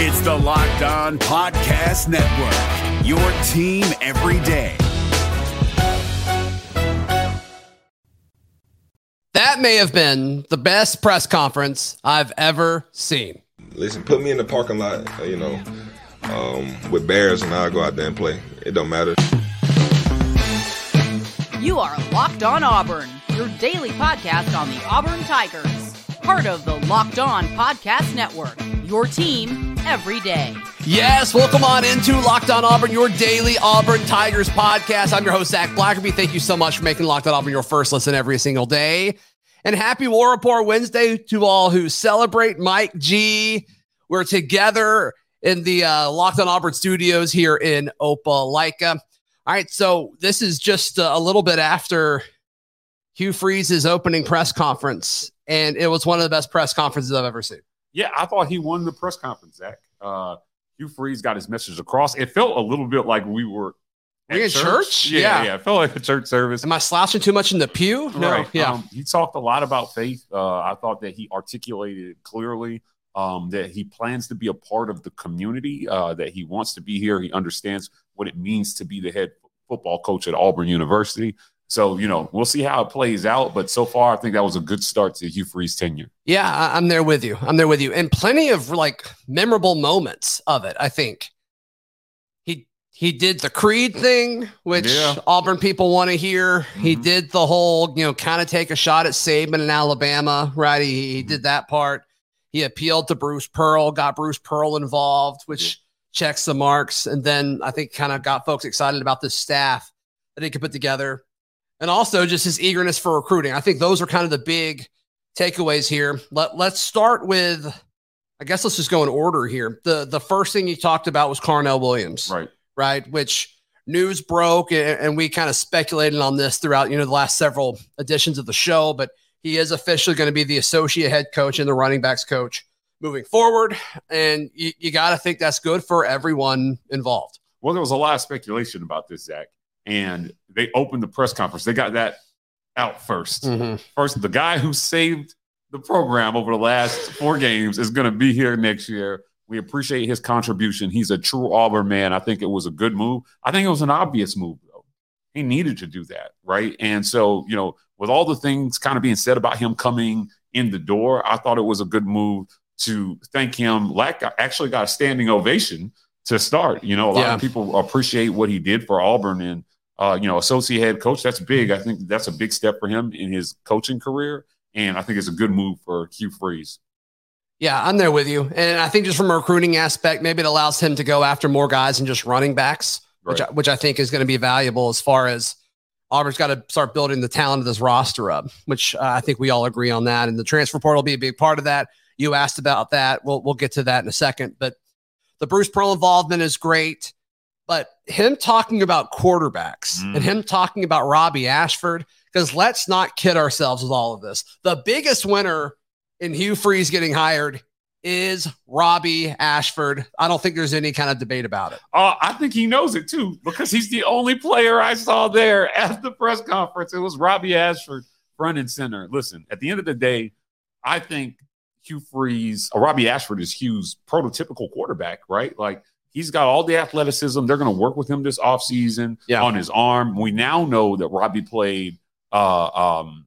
It's the Locked On Podcast Network, your team every day. That may have been the best press conference I've ever seen. Listen, put me in the parking lot, you know, um, with Bears, and I'll go out there and play. It don't matter. You are Locked On Auburn, your daily podcast on the Auburn Tigers. Part of the Locked On Podcast Network, your team every day. Yes, welcome on into Locked On Auburn, your daily Auburn Tigers podcast. I'm your host, Zac Blackerby. Thank you so much for making Locked On Auburn your first listen every single day. And happy War Rapport Wednesday to all who celebrate Mike G. We're together in the uh, Locked On Auburn studios here in Opelika. All right, so this is just a little bit after Hugh Freeze's opening press conference, and it was one of the best press conferences I've ever seen. Yeah, I thought he won the press conference, Zac. Uh, Hugh Freeze got his message across. It felt a little bit like we were we in church? Yeah, Yeah. yeah, It felt like a church service. Am I slouching too much in the pew? No, Right. yeah. Um, he talked a lot about faith. Uh, I thought that he articulated it clearly um, that he plans to be a part of the community, uh, that he wants to be here. He understands what it means to be the head football coach at Auburn University. So, you know, we'll see how it plays out. But so far, I think that was a good start to Hugh Freeze tenure. Yeah, I- I'm there with you. I'm there with you. And plenty of like memorable moments of it, I think. He he did the Creed thing, which Yeah. Auburn people want to hear. He Mhm. did the whole, you know, kind of take a shot at Saban in Alabama, right? He, he did that part. He appealed to Bruce Pearl, got Bruce Pearl involved, which checks the marks. And then I think kind of got folks excited about the staff that he could put together. And also just his eagerness for recruiting. I think those are kind of the big takeaways here. Let, let's start with, I guess let's just go in order here. The the first thing you talked about was Carnell Williams, Right. right? Which news broke and, and we kind of speculated on this throughout, you know, the last several editions of the show, but he is officially going to be the associate head coach and the running backs coach moving forward. And you, you got to think that's good for everyone involved. Well, there was a lot of speculation about this, Zac. And they opened the press conference. They got that out 1st mm-hmm. First, the guy who saved the program over the last four games is going to be here next year. We appreciate his contribution. He's a true Auburn man. I think it was a good move. I think it was an obvious move, though. He needed to do that, right? And so, you know, with all the things kind of being said about him coming in the door, I thought it was a good move to thank him. Like, actually got a standing ovation to start. You know, a lot Yeah. of people appreciate what he did for Auburn and uh, you know, associate head coach. That's big. I think that's a big step for him in his coaching career. And I think it's a good move for Hugh Freeze. Yeah, I'm there with you. And I think just from a recruiting aspect, maybe it allows him to go after more guys than just running backs, which, I, which I think is going to be valuable as far as Auburn's got to start building the talent of this roster up, which uh, I think we all agree on that. And the transfer portal will be a big part of that. You asked about that. We'll, we'll get to that in a second. But the Bruce Pearl involvement is great. Him talking about quarterbacks Mm. and him talking about Robbie Ashford, because let's not kid ourselves with all of this. The biggest winner in Hugh Freeze getting hired is Robbie Ashford. I don't think there's any kind of debate about it. Uh, I think he knows it too because he's the only player I saw there at the press conference. It was Robbie Ashford, front and center. Listen, at the end of the day, I think Hugh Freeze, or Robbie Ashford is Hugh's prototypical quarterback, right? Like he's got all the athleticism. They're going to work with him this offseason Yeah. on his arm. We now know that Robbie played uh, um,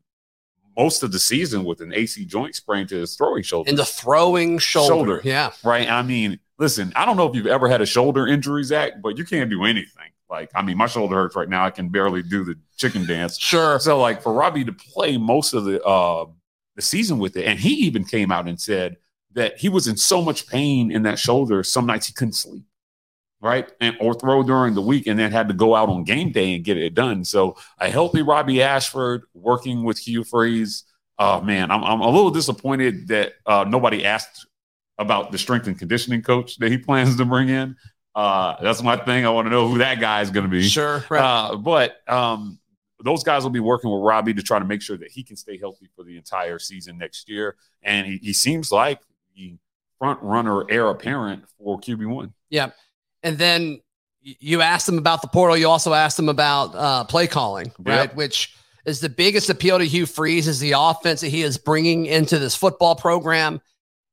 most of the season with an AC joint sprain to his throwing shoulder And the throwing shoulder. Shoulder. Yeah. right? I mean, listen, I don't know if you've ever had a shoulder injury, Zac, but you can't do anything. Like, I mean, my shoulder hurts right now. I can barely do the chicken dance. Sure. So, like, for Robbie to play most of the uh, the season with it, and he even came out and said that he was in so much pain in that shoulder. Some nights he couldn't sleep, right, and or throw during the week, and then had to go out on game day and get it done. So, a healthy Robbie Ashford working with Hugh Freeze. Oh man, I'm I'm a little disappointed that uh, nobody asked about the strength and conditioning coach that he plans to bring in. Uh, that's my thing. I want to know who that guy is going to be. Sure. Right. Uh, but um, those guys will be working with Robbie to try to make sure that he can stay healthy for the entire season next year. And he, he seems like the front runner heir apparent for QB one. Yeah. And then you asked them about the portal. You also asked them about uh, play calling, right? Yep. Which is the biggest appeal to Hugh Freeze is the offense that he is bringing into this football program.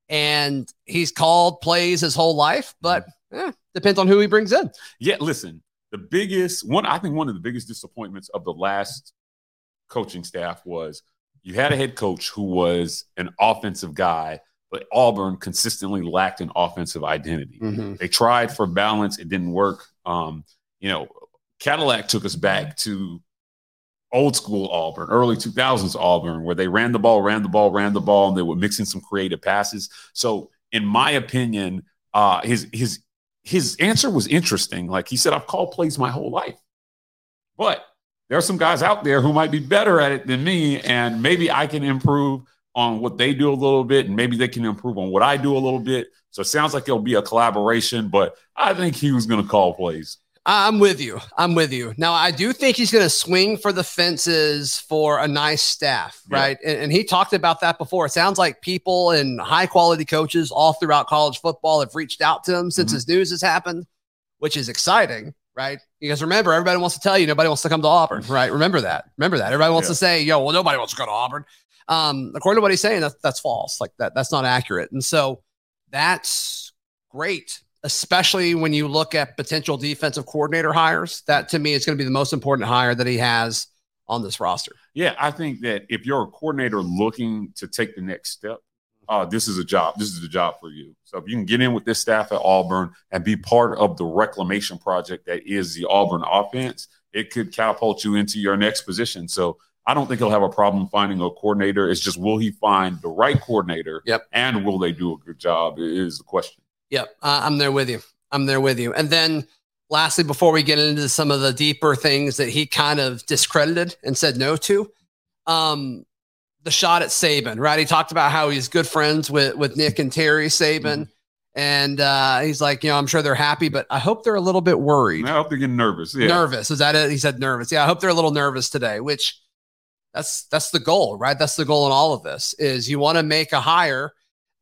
and he's called plays his whole life, but eh, depends on who he brings in. Yeah, listen, the biggest one, I think one of the biggest disappointments of the last coaching staff was you had a head coach who was an offensive guy, but Auburn consistently lacked an offensive identity. Mm-hmm. They tried for balance, it didn't work. Um, you know, Cadillac took us back to old school Auburn, early 2000s Auburn, where they ran the ball, ran the ball, ran the ball, and they were mixing some creative passes. So, in my opinion, uh, his his his answer was interesting. Like he said, I've called plays my whole life, but there are some guys out there who might be better at it than me, and maybe I can improve on what they do a little bit, and maybe they can improve on what I do a little bit. So it sounds like it'll be a collaboration, but I think he was going to call plays. I'm with you. I'm with you. Now, I do think he's going to swing for the fences for a nice staff, Yeah. right? And, and he talked about that before. It sounds like people and high quality coaches all throughout college football have reached out to him since Mhm. his news has happened, which is exciting, right? Because remember, everybody wants to tell you nobody wants to come to Auburn, right? Remember that. Remember that. Everybody wants Yeah. to say, yo, well, nobody wants to go to Auburn. Um, according to what he's saying, that's that's false. Like that, that's not accurate. And so that's great, especially when you look at potential defensive coordinator hires. That to me is going to be the most important hire that he has on this roster. Yeah, I think that if you're a coordinator looking to take the next step, uh, this is a job. This is the job for you. So if you can get in with this staff at Auburn and be part of the reclamation project that is the Auburn offense, it could catapult you into your next position. So I don't think he'll have a problem finding a coordinator. It's just will he find the right coordinator? Yep. And will they do a good job? Is the question. Yep, uh, I'm there with you. I'm there with you. And then lastly, before we get into some of the deeper things that he kind of discredited and said no to, um, the shot at Saban, right? He talked about how he's good friends with with Nick and Terry Saban. And uh, he's like, you know, I'm sure they're happy, but I hope they're a little bit worried. I hope they're getting nervous. Yeah. Nervous. Is that it? He said nervous. Yeah, I hope they're a little nervous today, which that's that's the goal, right? That's the goal in all of this is you want to make a hire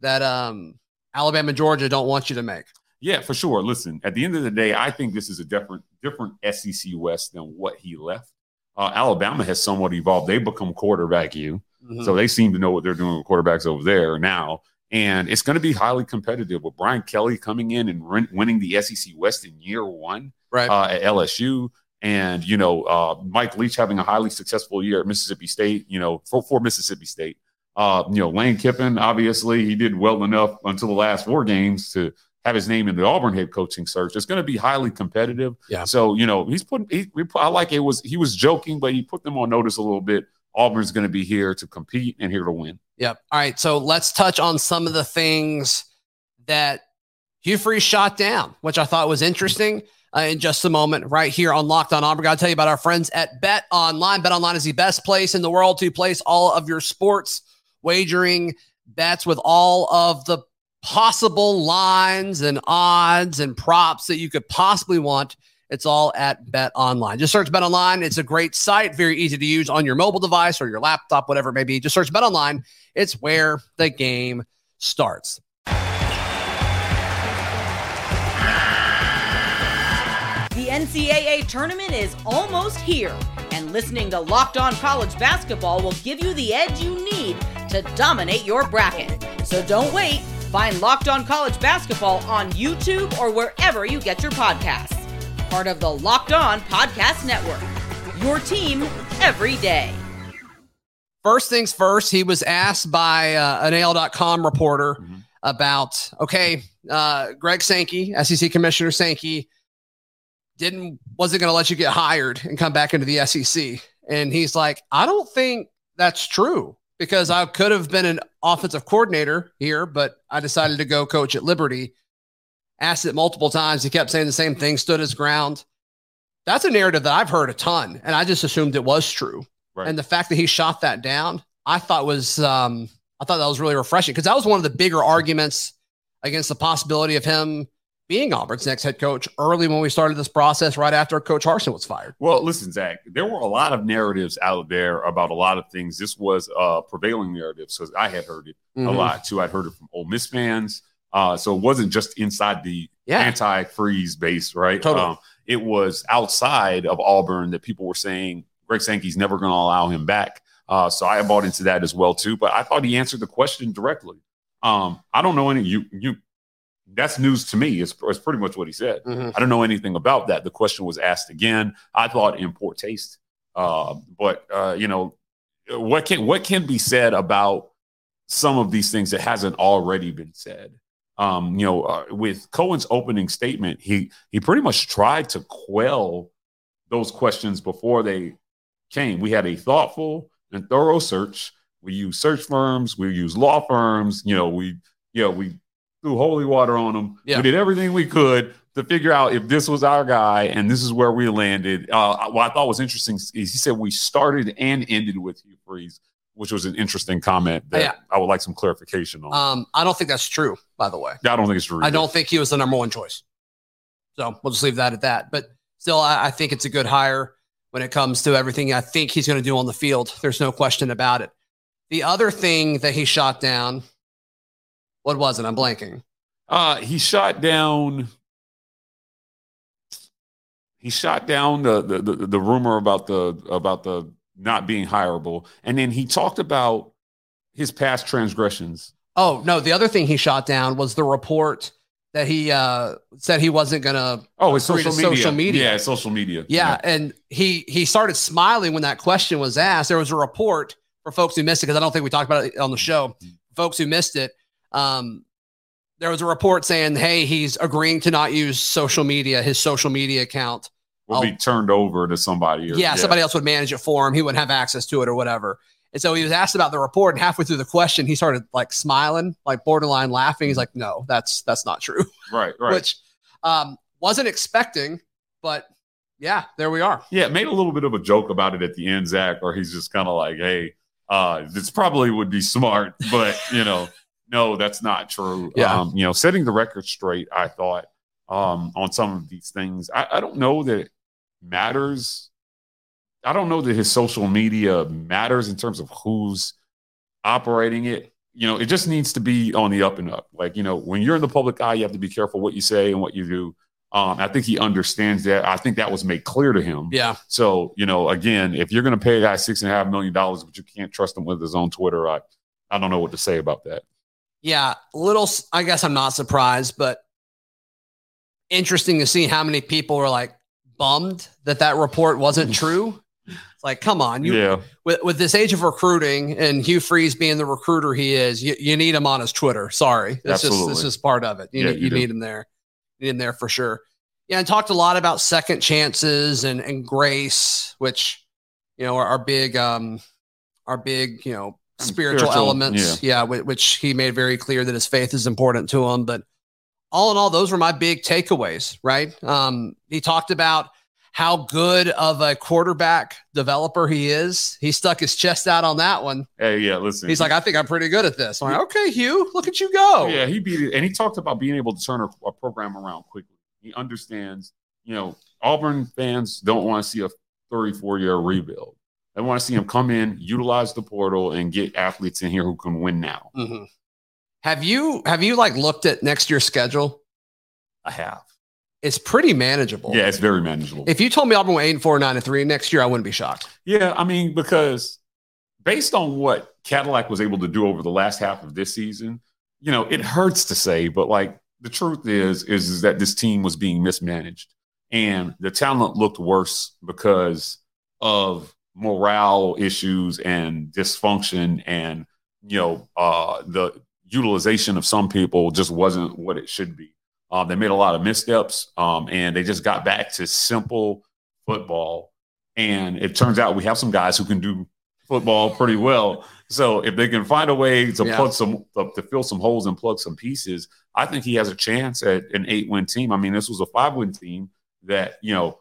that um Alabama and Georgia don't want you to make. Yeah, for sure. Listen, at the end of the day, I think this is a different different SEC West than what he left. Uh, Alabama has somewhat evolved. They become quarterback you, Mm-hmm. so they seem to know what they're doing with quarterbacks over there now. And it's going to be highly competitive with Brian Kelly coming in and win- winning the SEC West in year one right. uh, at LSU, and you know uh, Mike Leach having a highly successful year at Mississippi State. You know for, for Mississippi State. Uh, you know Lane Kiffin, obviously he did well enough until the last four games to have his name in the Auburn head coaching search. It's going to be highly competitive. Yeah. So you know he's putting. He, we, I like it was he was joking, but he put them on notice a little bit. Auburn's going to be here to compete and here to win. Yep. All right. So let's touch on some of the things that Hugh Freeze shot down, which I thought was interesting. Uh, in just a moment, right here on Locked On Auburn, to tell you about our friends at BetOnline. Bet Online is the best place in the world to place all of your sports wagering bets with all of the possible lines and odds and props that you could possibly want. It's all at BetOnline. Just search BetOnline. It's a great site, very easy to use on your mobile device or your laptop, whatever it may be. Just search BetOnline. It's where the game starts. NCAA tournament is almost here, and listening to Locked On College Basketball will give you the edge you need to dominate your bracket. So don't wait. Find Locked On College Basketball on YouTube or wherever you get your podcasts. Part of the Locked On Podcast Network. Your team every day. First things first, he was asked by uh, an AL.com reporter Mhm. about, okay, uh, Greg Sankey, SEC Commissioner Sankey, didn't wasn't going to let you get hired and come back into the SEC. And he's like, I don't think that's true because I could have been an offensive coordinator here, but I decided to go coach at Liberty. Asked it multiple times. He kept saying the same thing, stood his ground. That's a narrative that I've heard a ton, and I just assumed it was true. Right. And the fact that he shot that down, I thought was um, I thought that was really refreshing because that was one of the bigger arguments against the possibility of him being Auburn's next head coach early when we started this process, right after Coach Harsin was fired. Well, listen, Zac, there were a lot of narratives out there about a lot of things. This was a prevailing narrative. So I had heard it a Mhm. lot too. I'd heard it from Ole Miss fans. Uh, so it wasn't just inside the Yeah. anti-freeze base, right? Totally. Um, it was outside of Auburn that people were saying Greg Sankey's never going to allow him back. Uh, so I bought into that as well too. But I thought he answered the question directly. Um, I don't know any you you. That's news to me. It's, it's pretty much what he said. Mhm. I don't know anything about that. The question was asked again. I thought in poor taste. Uh, but uh, you know, what can what can be said about some of these things that hasn't already been said? Um, you know, uh, with Cohen's opening statement, he he pretty much tried to quell those questions before they came. We had a thoughtful and thorough search. We used search firms. We used law firms. You know, we you know we threw holy water on them. Yeah. We did everything we could to figure out if this was our guy and this is where we landed. Uh, what I thought was interesting is he said we started and ended with Hugh Freeze, which was an interesting comment that Yeah. I would like some clarification on. Um, I don't think that's true, by the way. Yeah, I don't think it's true. I don't think he was the number one choice. So we'll just leave that at that. But still, I, I think it's a good hire when it comes to everything I think he's going to do on the field. There's no question about it. The other thing that he shot down, what was it? I'm blanking. Uh, he shot down. He shot down the, the the the rumor about the about the not being hireable, and then he talked about his past transgressions. Oh no, the other thing he shot down was the report that he uh, said he wasn't going to Oh, it's social media. social media. Yeah, social media. Yeah, and he he started smiling when that question was asked. There was a report for folks who missed it because I don't think we talked about it on the show. Folks who missed it, um, there was a report saying, "Hey, he's agreeing to not use social media, his social media account. will be turned over to somebody. Or, yeah, somebody else would manage it for him. He wouldn't have access to it or whatever." And so he was asked about the report, and halfway through the question, he started like smiling, like borderline laughing. He's like, "No, that's that's not true," Right, right. which um, wasn't expecting, but yeah, there we are. Yeah, made a little bit of a joke about it at the end, Zac, or he's just kind of like, "Hey, uh, this probably would be smart, but you know, no, that's not true." Yeah. Um, you know, setting the record straight, I thought um, on some of these things. I, I don't know that it matters. I don't know that his social media matters in terms of who's operating it. You know, it just needs to be on the up and up. Like, you know, when you're in the public eye, you have to be careful what you say and what you do. Um, I think he understands that. I think that was made clear to him. Yeah. So, you know, again, if you're going to pay a guy six and a half million dollars, but you can't trust him with his own Twitter, I, I don't know what to say about that. Yeah, little. I guess I'm not surprised, but interesting to see how many people were like bummed that that report wasn't true. It's like, come on, you yeah, with with this age of recruiting and Hugh Freeze being the recruiter he is, you, you need him on his Twitter. Sorry, this is this is part of it. You Yeah, need, you you need him there, you need him there for sure. Yeah, and talked a lot about second chances and and grace, which you know are, are big, um, are big, you know, spiritual, Spiritual, elements. Yeah, whi- which he made very clear that his faith is important to him. But all in all, those were my big takeaways. Right? Um, he talked about how good of a quarterback developer he is. He stuck his chest out on that one. hey, yeah. Listen, He's like, I think I'm pretty good at this. I'm like, okay, Hugh, look at you go. yeah, he beat it, and he talked about being able to turn a, a program around quickly. He understands, you know, Auburn fans don't want to see a 34 year rebuild. They want to see him come in, utilize the portal, and get athletes in here who can win now. Mhm. Have you have you like looked at next year's schedule? I have. It's pretty manageable. Yeah, it's very manageable. If you told me Auburn went eight and four, nine and three next year, I wouldn't be shocked. Yeah, I mean, because based on what Cadillac was able to do over the last half of this season, you know, it hurts to say, but like the truth is, is, is that this team was being mismanaged and the talent looked worse because of morale issues and dysfunction and you know uh the utilization of some people just wasn't what it should be um, they made a lot of missteps um, and they just got back to simple football and it turns out we have some guys who can do football pretty well. So if they can find a way to Yeah. plug some to fill some holes and plug some pieces, I think he has a chance at an eight win team. I mean, this was a five win team that you know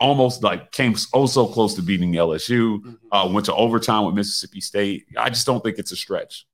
almost like came oh so close to beating LSU. Uh, went to overtime with Mississippi State. I just don't think it's a stretch.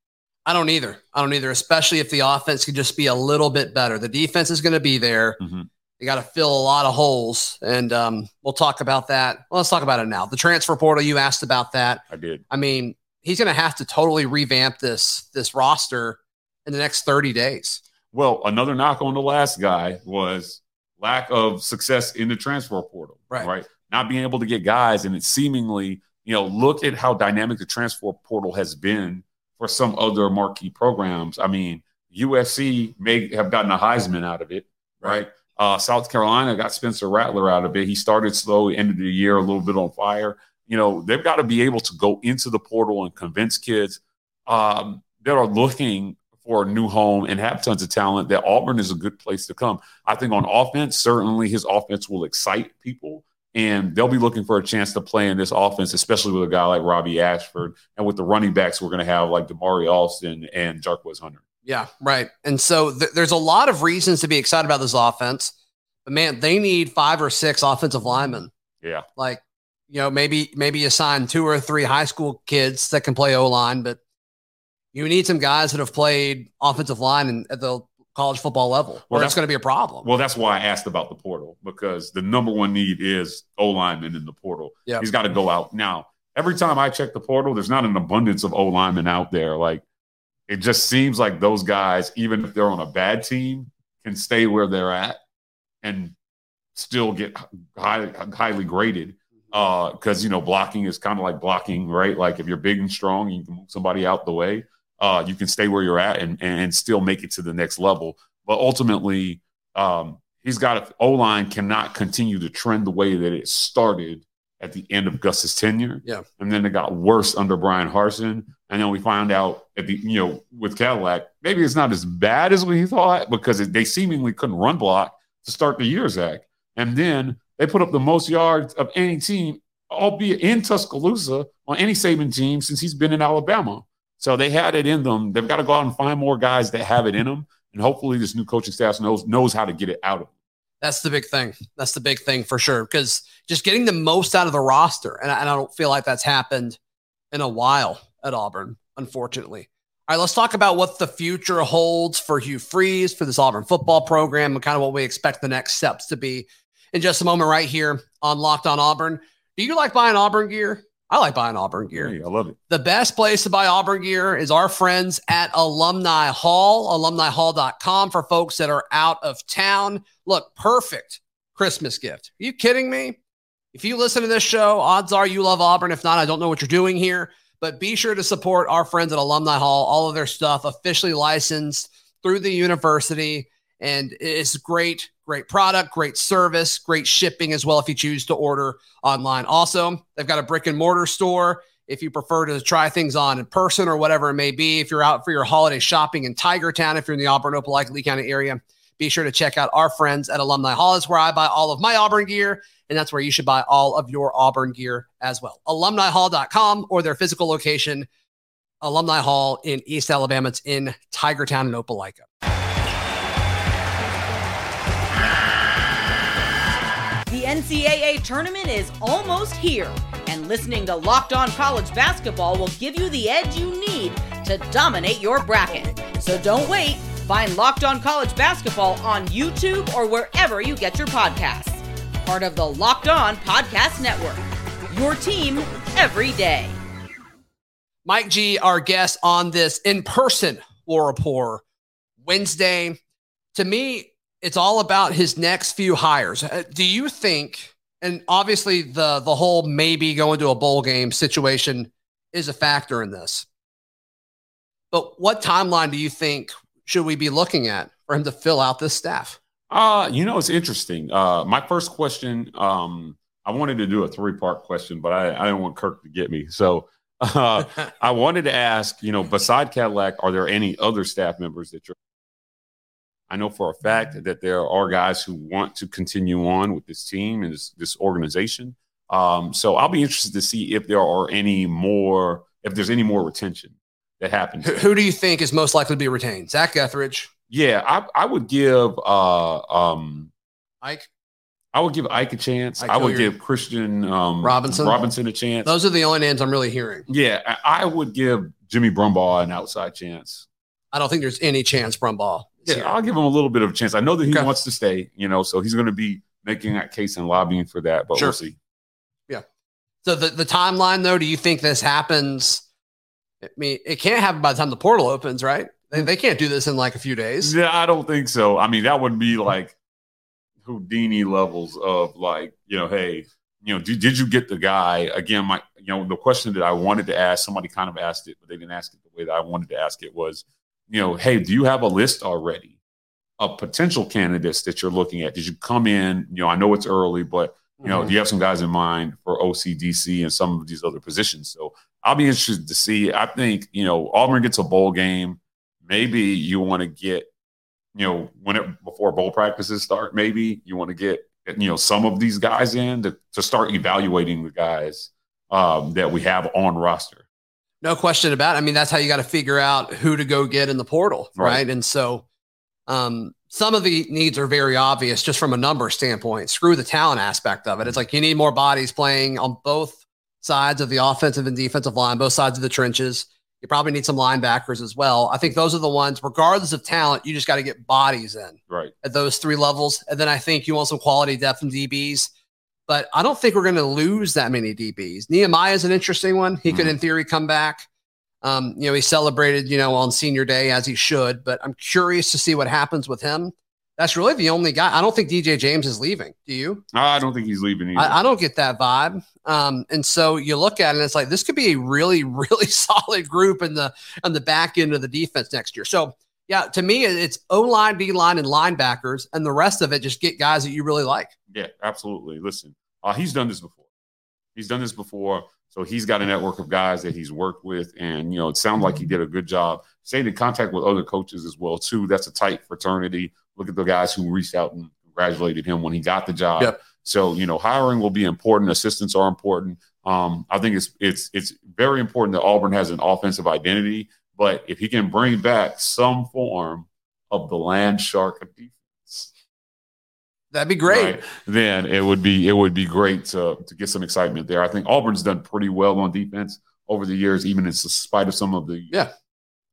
I don't either. I don't either, especially if the offense could just be a little bit better. The defense is going to be there. Mhm. You got to fill a lot of holes, and um, we'll talk about that. Well, let's talk about it now. The transfer portal. You asked about that. I did. I mean, he's going to have to totally revamp this this roster in the next thirty days. Well, another knock on the last guy was lack of success in the transfer portal. Right. Right. Not being able to get guys, and it seemingly, you know, look at how dynamic the transfer portal has been for some other marquee programs. I mean, USC may have gotten a Heisman out of it, right? Uh, South Carolina got Spencer Rattler out of it. He started slow, ended the year a little bit on fire. You know, they've got to be able to go into the portal and convince kids um, that are looking for a new home and have tons of talent that Auburn is a good place to come. I think on offense, certainly his offense will excite people and they'll be looking for a chance to play in this offense, especially with a guy like Robbie Ashford and with the running backs we're going to have like Damari Alston and Jarquez Hunter. Yeah, right. And so th- there's a lot of reasons to be excited about this offense, but man, they need five or six offensive linemen. Yeah, like you know maybe maybe you sign two or three high school kids that can play O line, but you need some guys that have played offensive line and at the college football level, or Well, it's going to be a problem. Well, that's why I asked about the portal because the number one need is O lineman in the portal. Yep. He's got to go out. Now, every time I check the portal, there's not an abundance of O linemen out there. Like, it just seems like those guys, even if they're on a bad team, can stay where they're at and still get high, highly graded. Uh, because, you know, blocking is kind of like blocking, right? Like, if you're big and strong, you can move somebody out the way. Uh, you can stay where you're at and, and still make it to the next level. But ultimately, um, he's got O line cannot continue to trend the way that it started at the end of Gus's tenure. Yeah. And then it got worse under Bryan Harsin. And then we found out at the, you know, with Cadillac, maybe it's not as bad as we thought because it, they seemingly couldn't run block to start the year, Zac. And then they put up the most yards of any team, albeit in Tuscaloosa, on any Saban team since he's been in Alabama. So they had it in them. They've got to go out and find more guys that have it in them. And hopefully this new coaching staff knows knows how to get it out of them. That's the big thing. That's the big thing for sure. Because just getting the most out of the roster, and I, and I don't feel like that's happened in a while at Auburn, unfortunately. All right, let's talk about what the future holds for Hugh Freeze, for this Auburn football program, and kind of what we expect the next steps to be in just a moment, right here on Locked On Auburn. Do you like buying Auburn gear? I like buying Auburn gear. Hey, I love it. The best place to buy Auburn gear is our friends at Alumni Hall, alumnihall.com for folks that are out of town. Look, perfect Christmas gift. Are you kidding me? If you listen to this show, odds are you love Auburn. If not, I don't know what you're doing here, but be sure to support our friends at Alumni Hall. All of their stuff officially licensed through the university. And it's great, great product, great service, great shipping as well if you choose to order online. Also, they've got a brick and mortar store if you prefer to try things on in person or whatever it may be. If you're out for your holiday shopping in Tiger Town, if you're in the Auburn, Opelika, Lee County area, be sure to check out our friends at Alumni Hall. Is where I buy all of my Auburn gear, and that's where you should buy all of your Auburn gear as well. AlumniHall.com or their physical location, Alumni Hall in East Alabama. It's in Tiger Town in Opelika. NCAA tournament is almost here, and listening to Locked On College Basketball will give you the edge you need to dominate your bracket. So don't wait. Find Locked On College Basketball on YouTube or wherever you get your podcasts. Part of the Locked On Podcast Network. Your team every day. Mike G, our guest on this in person War Rapport Wednesday. To me, it's all about his next few hires. Uh, Do you think, and obviously the the whole maybe going to a bowl game situation is a factor in this, but what timeline do you think should we be looking at for him to fill out this staff? Uh, you know, it's interesting. Uh, my first question, um, I wanted to do a three part question, but I, I didn't want Kirk to get me. So uh, I wanted to ask, you know, beside Cadillac, are there any other staff members that you're? I know for a fact that there are guys who want to continue on with this team and this, this organization. Um, so I'll be interested to see if there are any more, if there's any more retention that happens. Who, who do you think is most likely to be retained? Zac Etheridge, Yeah, I, I would give uh, um, Ike. I would give Ike a chance. Ike I would give Christian um, Robinson? Robinson a chance. Those are the only names I'm really hearing. yeah, I, I would give Jimmy Brumbaugh an outside chance. I don't think there's any chance Brumbaugh. Yeah, here. I'll give him a little bit of a chance. I know that he Okay. wants to stay, you know, so he's going to be making that case and lobbying for that. But Sure. we'll see. Yeah. So the, the timeline though, do you think this happens? I mean, it can't happen by the time the portal opens, right? They, they can't do this in like a few days. Yeah, I don't think so. I mean, that would be like Houdini levels of like, you know, hey, you know, did, did you get the guy again? My, you know, the question that I wanted to ask, somebody kind of asked it, but they didn't ask it the way that I wanted to ask it was, you know, hey, do you have a list already of potential candidates that you're looking at? Did you come in? You know, I know it's early, but you know, Mhm. do you have some guys in mind for OCDC and some of these other positions? So I'll be interested to see. I think you know, Auburn gets a bowl game. Maybe you want to get, you know, when it before bowl practices start. Maybe you want to get you know some of these guys in to, to start evaluating the guys um, that we have on roster. No question about it. I mean, that's how you got to figure out who to go get in the portal, right? Right. And so um, some of the needs are very obvious just from a number standpoint. Screw the talent aspect of it. It's like you need more bodies playing on both sides of the offensive and defensive line, both sides of the trenches. You probably need some linebackers as well. I think those are the ones, regardless of talent, you just got to get bodies in Right. at those three levels. And then I think you want some quality depth in DBs. But I don't think we're going to lose that many DBs. Nehemiah is an interesting one. He could, Mhm. in theory, come back. Um, you know, he celebrated, you know, on senior day as he should, but I'm curious to see what happens with him. That's really the only guy. I don't think DJ James is leaving. Do you? I don't think he's leaving either. I, I don't get that vibe. Um, and so you look at it, and it's like this could be a really, really solid group in the on the back end of the defense next year. So yeah, to me, it's O line, D line, and linebackers, and the rest of it just get guys that you really like. Yeah, absolutely. Listen, uh, he's done this before. He's done this before. So he's got a network of guys that he's worked with. And, you know, it sounds like he did a good job staying in contact with other coaches as well, too. That's a tight fraternity. Look at the guys who reached out and congratulated him when he got the job. Yep. So, you know, hiring will be important. Assistants are important. Um, I think it's it's it's very important that Auburn has an offensive identity. But if he can bring back some form of the land shark of defense, That'd be great. right, then it would be it would be great to to get some excitement there. I think Auburn's done pretty well on defense over the years, even in spite of some of the Yeah.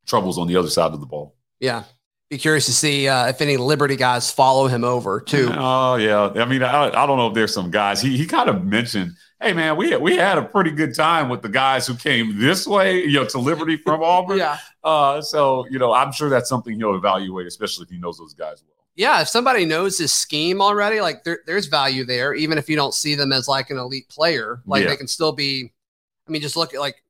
troubles on the other side of the ball. Yeah. Be curious to see uh, if any Liberty guys follow him over too. Oh yeah, I mean I, I don't know if there's some guys. He he kind of mentioned, hey man, we we had a pretty good time with the guys who came this way, you know, to Liberty from Auburn. Yeah. Uh, so you know, I'm sure that's something he'll evaluate, especially if he knows those guys well. Yeah. If somebody knows his scheme already, like there, there's value there, even if you don't see them as like an elite player. Like Yeah. they can still be. I mean, just look at like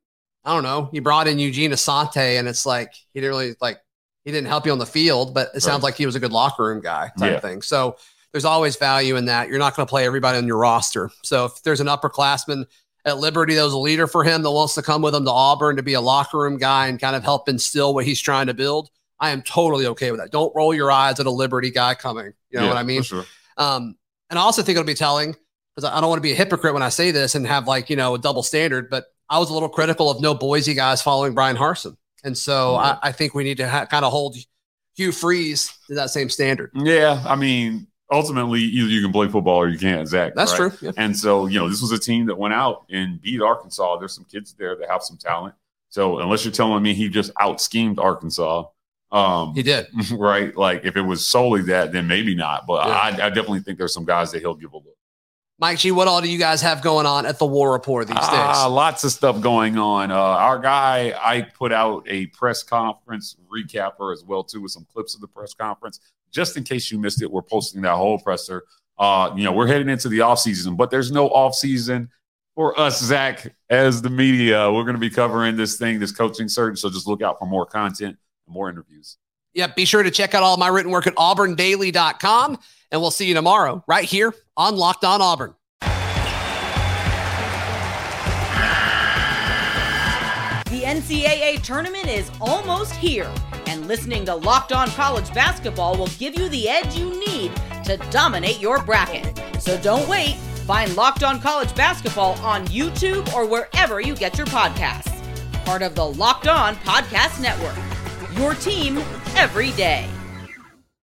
I don't know. You brought in Eugene Asante, and it's like he didn't really like he didn't help you on the field, but it sounds like he was a good locker room guy type Yeah. thing. So there's always value in that. You're not going to play everybody on your roster. So if there's an upperclassman at Liberty that was a leader for him that wants to come with him to Auburn to be a locker room guy and kind of help instill what he's trying to build, I am totally okay with that. Don't roll your eyes at a Liberty guy coming. You know Yeah, what I mean? Sure. Um, and I also think it'll be telling because I don't want to be a hypocrite when I say this and have like, you know, a double standard, but I was a little critical of no Boise guys following Bryan Harsin. And so I, I think we need to ha- kind of hold Hugh Freeze to that same standard. Yeah, I mean, ultimately, either you can play football or you can't, Zac. That's right? true. Yeah. And so, you know, this was a team that went out and beat Arkansas. There's some kids there that have some talent. So unless you're telling me he just out schemed Arkansas, um, He did. right? Like if it was solely that, then maybe not. But Yeah. I, I definitely think there's some guys that he'll give a look. Mike G, what all do you guys have going on at the War Rapport these days? Ah, lots of stuff going on. Uh, our guy, I put out a press conference recapper as well too, with some clips of the press conference. Just in case you missed it, we're posting that whole presser. Uh, you know, we're heading into the off season, but there's no off season for us, Zac, as the media. We're going to be covering this thing, this coaching search. So just look out for more content and more interviews. Yep. Be sure to check out all my written work at auburndaily.com. And we'll see you tomorrow right here on Locked On Auburn. The NCAA tournament is almost here, and listening to Locked On College Basketball will give you the edge you need to dominate your bracket. So don't wait. Find Locked On College Basketball on YouTube or wherever you get your podcasts. Part of the Locked On Podcast Network. Your team every day.